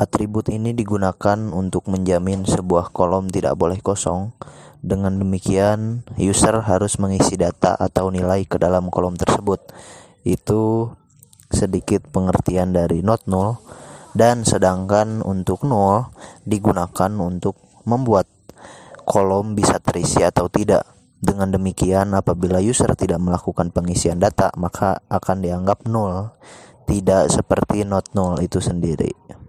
Atribut ini digunakan untuk menjamin sebuah kolom tidak boleh kosong. Dengan demikian, user harus mengisi data atau nilai ke dalam kolom tersebut. Itu sedikit pengertian dari not null dan sedangkan untuk null digunakan untuk membuat kolom bisa terisi atau tidak. Dengan demikian, apabila user tidak melakukan pengisian data, maka akan dianggap null, tidak seperti not null itu sendiri.